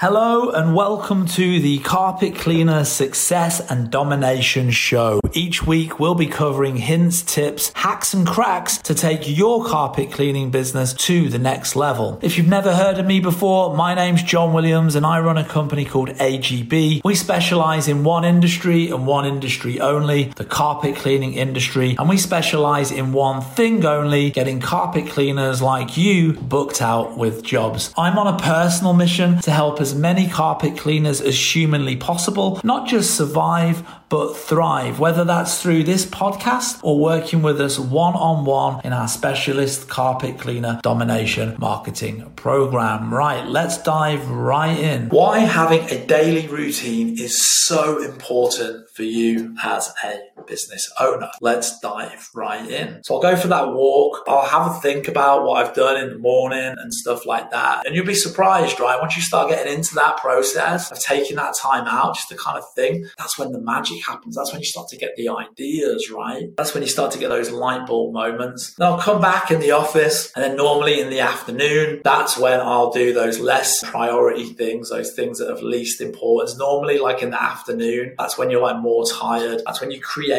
Hello and welcome to the Carpet Cleaner Success and Domination Show. Each week we'll be covering hints, tips, hacks and cracks to take your carpet cleaning business to the next level. If you've never heard of me before, my name's John Williams and I run a company called AGB. We specialize in one industry and one industry only, the carpet cleaning industry, and we specialize in one thing only, getting carpet cleaners like you booked out with jobs. I'm on a personal mission to help as many carpet cleaners as humanly possible, not just survive, but thrive, whether that's through this podcast or working with us one on one in our specialist carpet cleaner domination marketing program. Right, let's dive right in. Why having a daily routine is so important for you as a business owner. Let's dive right in. So I'll go for that walk. I'll have a think about what I've done in the morning and stuff like that. And you'll be surprised, right? Once you start getting into that process of taking that time out just to kind of think, that's when the magic happens. That's when you start to get the ideas, right? That's when you start to get those light bulb moments. Then I'll come back in the office and then normally in the afternoon, that's when I'll do those less priority things, those things that have least importance. Normally like in the afternoon, that's when you're like more tired. That's when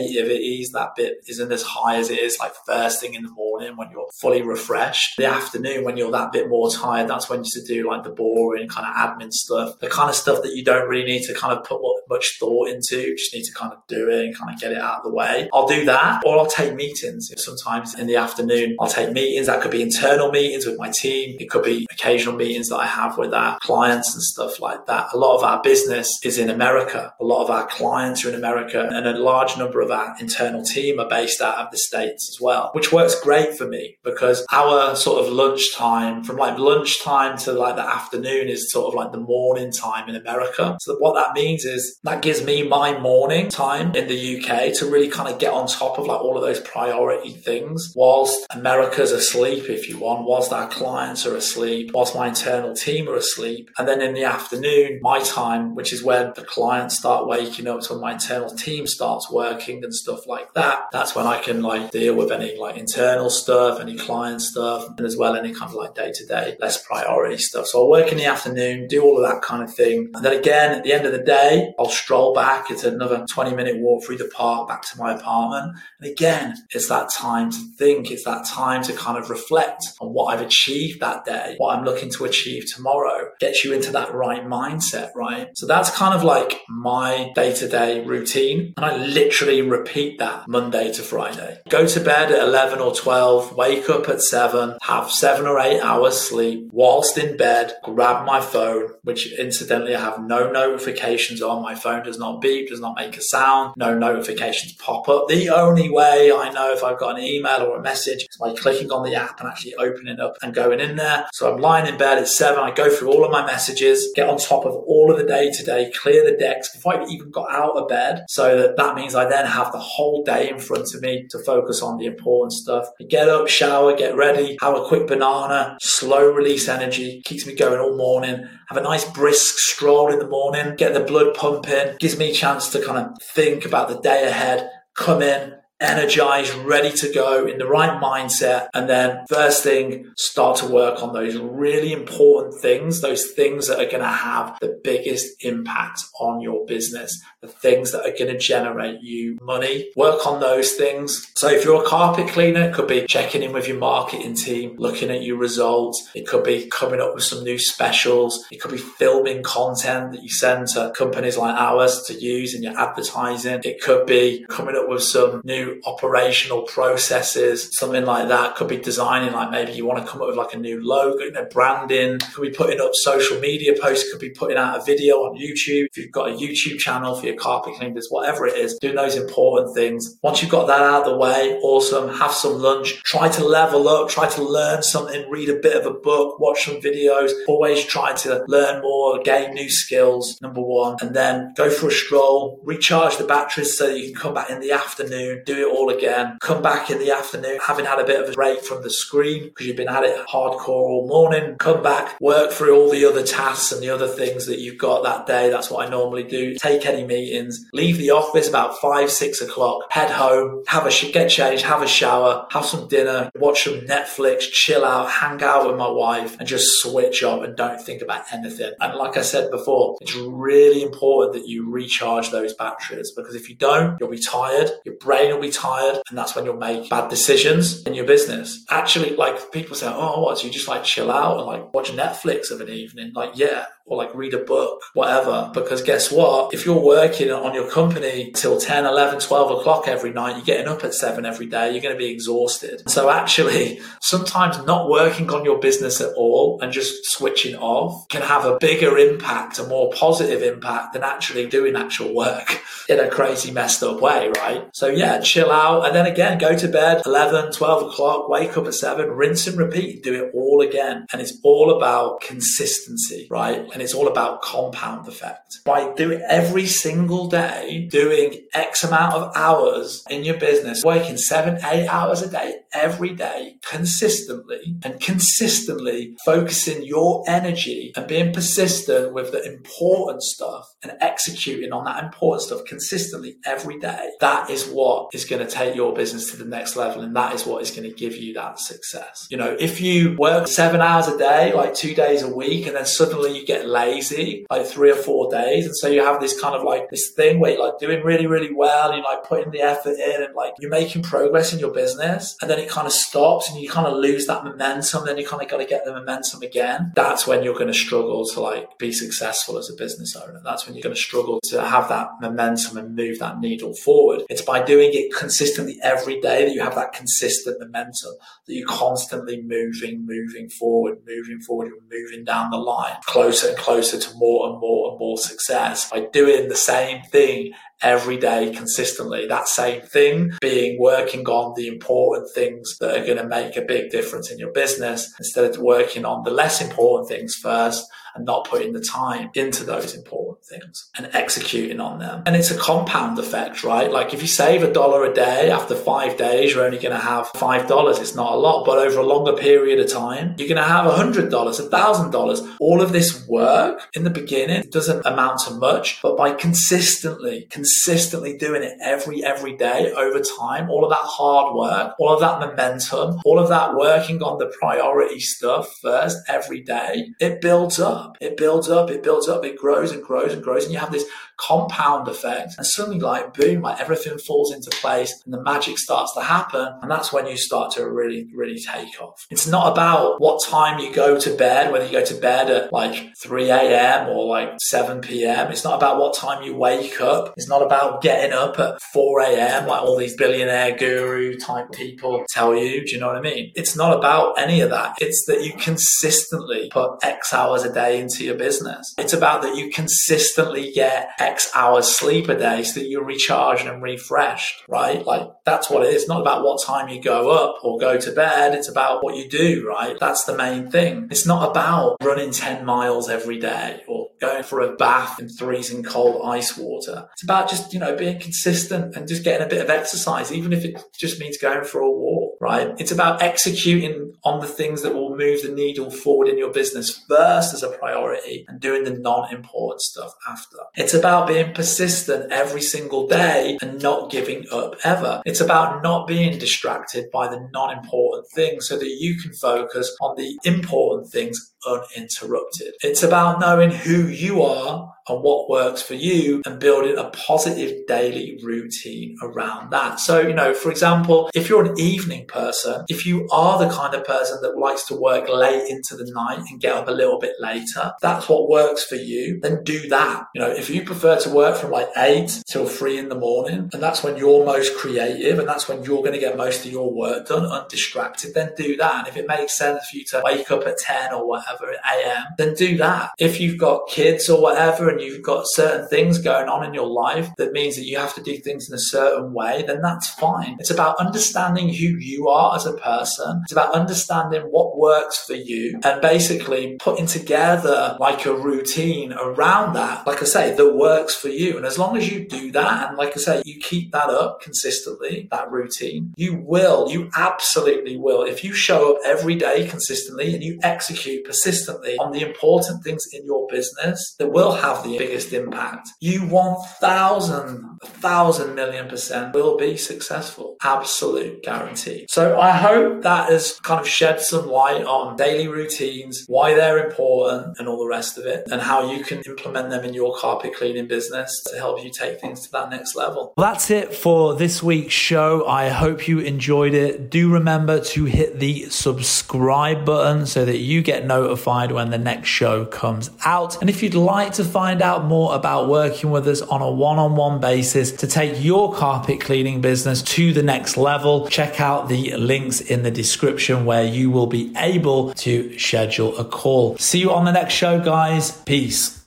that bit isn't as high as it is like first thing in the morning when you're fully refreshed. The afternoon when you're that bit more tired, that's when you should do like the boring kind of admin stuff, the kind of stuff that you don't really need to kind of put much thought into. You just need to kind of do it and kind of get it out of the way. I'll do that, or I'll take meetings. Sometimes in the afternoon, I'll take meetings. That could be internal meetings with my team. It could be occasional meetings that I have with our clients and stuff like that. A lot of our business is in America. A lot of our clients are in America, and a large number of our internal team are based out of the States as well, which works great for me because our sort of lunchtime from like lunchtime to like the afternoon is sort of like the morning time in America. So what that means is that gives me my morning time in the UK to really kind of get on top of like all of those priority things whilst America's asleep, if you want, whilst our clients are asleep, whilst my internal team are asleep. And then in the afternoon, my time, which is when the clients start waking up, so my internal team starts working and stuff like that, that's when I can like deal with any like internal stuff, any client stuff, and as well any kind of like day to day, less priority stuff. So I'll work in the afternoon, do all of that kind of thing. And then again, at the end of the day, I'll stroll back. It's another 20 minute walk through the park back to my apartment. And again, it's that time to think. It's that time to kind of reflect on what I've achieved that day, what I'm looking to achieve tomorrow, gets you into that right mindset, right? So that's kind of like my day to day routine. And I literally repeat that Monday to Friday. Go to bed at 11 or 12, wake up at 7, have seven or eight hours sleep. Whilst in bed, grab my phone, which incidentally I have no notifications on. My phone does not beep, does not make a sound, no notifications pop up. The only way I know if I've got an email or a message is by clicking on the app and actually opening up and going in there. So I'm lying in bed at seven. I go through all of my messages, get on top of all of the day to day, clear the decks before I even got out of bed. So that that means I then have the whole day in front of me to focus on the important stuff. I get up, shower, get ready, have a quick banana, slow release energy, keeps me going all morning. Have a nice brisk stroll in the morning, get the blood pumping, gives me a chance to kind of think about the day ahead, come in, energized, ready to go in the right mindset. And then first thing, start to work on those really important things, those things that are going to have the biggest impact on your business, the things that are going to generate you money. Work on those things. So if you're a carpet cleaner, it could be checking in with your marketing team, looking at your results. It could be coming up with some new specials. It could be filming content that you send to companies like ours to use in your advertising. It could be coming up with some new operational processes, something like that. Could be designing, like maybe you want to come up with like a new logo, you know, branding. Could be putting up social media posts. Could be putting out a video on YouTube. If you've got a YouTube channel for your carpet cleaners, whatever it is, doing those important things. Once you've got that out of the way, awesome. Have some lunch. Try to level up. Try to learn something. Read a bit of a book. Watch some videos. Always try to learn more, gain new skills. Number one, and then go for a stroll. Recharge the batteries so you can come back in the afternoon, do it all again. Come back in the afternoon, having had a bit of a break from the screen because you've been at it hardcore all morning. Come back, work through all the other tasks and the other things that you've got that day. That's what I normally do. Take any meetings, leave the office about five, six o'clock, head home, have a sh- get changed, have a shower, have some dinner, watch some Netflix, chill out, hang out with my wife, and just switch off and don't think about anything. And like I said before, it's really important that you recharge those batteries because if you don't, you'll be tired, your brain will be tired, and that's when you'll make bad decisions in your business. Actually, like people say, oh, what? So you just like chill out and like watch Netflix of an evening? Like, yeah, or like read a book, whatever. Because guess what? If you're working on your company till 10, 11, 12 o'clock every night, you're getting up at seven every day, you're going to be exhausted. So actually, sometimes not working on your business at all and just switching off can have a bigger impact, a more positive impact than actually doing actual work in a crazy messed up way, right? So yeah, chill out. And then again, go to bed 11, 12 o'clock, wake up at seven, rinse and repeat, do it all again. And it's all about consistency, right? And it's all about compound effect. By doing every single day, doing X amount of hours in your business, working seven, eight hours a day, every day, consistently and consistently focusing your energy and being persistent with the important stuff and executing on that important stuff consistently every day. That is what is going to take your business to the next level. And that is what is going to give you that success. You know, if you work seven hours a day, like two days a week, and then suddenly you get lazy like three or four days. And so you have this kind of like this thing where you're like doing really, really well. You're like putting the effort in and like you're making progress in your business. And then it kind of stops and you kind of lose that momentum. Then you kind of got to get the momentum again. That's when you're going to struggle to like be successful as a business owner. That's when you're going to struggle to have that momentum and move that needle forward. It's by doing it consistently every day that you have that consistent momentum, that you're constantly moving, moving forward, moving forward, you're moving down the line closer closer to more and more and more success by doing the same thing every day consistently. That same thing being working on the important things that are going to make a big difference in your business instead of working on the less important things first and not putting the time into those important things and executing on them. And it's a compound effect, right? Like if you save a dollar a day after five days, you're only going to have five dollars. It's not a lot, but over a longer period of time, you're going to have a hundred dollars, a thousand dollars. All of this work in the beginning doesn't amount to much, but by consistently, consistently doing it every, every day over time, all of that hard work, all of that momentum, all of that working on the priority stuff first every day, it builds up. It builds up, it builds up, it grows and grows and grows. And you have this compound effect. And suddenly, like, boom, like everything falls into place and the magic starts to happen. And that's when you start to really, really take off. It's not about what time you go to bed, whether you go to bed at like 3 a.m. or like 7 p.m. It's not about what time you wake up. It's not about getting up at 4 a.m. like all these billionaire guru type people tell you. Do you know what I mean? It's not about any of that. It's that you consistently put X hours a day into your business. It's about that you consistently get X hours sleep a day so that you're recharged and refreshed, right? Like that's what it is. It's not about what time you go up or go to bed. It's about what you do, right? That's the main thing. It's not about running 10 miles every day or going for a bath in freezing cold ice water. It's about just, you know, being consistent and just getting a bit of exercise, even if it just means going for a walk, right? It's about executing on the things that will move the needle forward in your business first as a priority and doing the non-important stuff after. It's about being persistent every single day and not giving up ever. It's about not being distracted by the non-important things so that you can focus on the important things uninterrupted. It's about knowing who you are and what works for you and building a positive daily routine around that. So, you know, for example, if you're an evening person, if you are the kind of person that likes to work late into the night and get up a little bit later, that's what works for you, then do that. You know, if you prefer to work from like eight till three in the morning and that's when you're most creative and that's when you're going to get most of your work done undistracted, then do that. And if it makes sense for you to wake up at 10 or whatever at AM, then do that. If you've got kids or whatever and you've got certain things going on in your life that means that you have to do things in a certain way, then that's fine. It's about understanding who you are as a person. It's about understanding what works for you and basically putting together like a routine around that, like I say, that works for you. And as long as you do that, and like I say, you keep that up consistently, that routine, you will, you absolutely will. If you show up every day consistently and you execute persistently on the important things in your business that will have the biggest impact, you 1000, 1000 million percent will be successful. Absolute guarantee. So I hope that has kind of shed some light on daily routines, why they're important and all the rest of it, and how you can implement them in your carpet cleaning business to help you take things to that next level. Well, that's it for this week's show. I hope you enjoyed it. Do remember to hit the subscribe button so that you get notified when the next show comes out. And if you'd like to find out more about working with us on a one on one basis to take your carpet cleaning business to the next level, check out the links in the description where you will be able to schedule a call. See you on the next show, guys. Peace.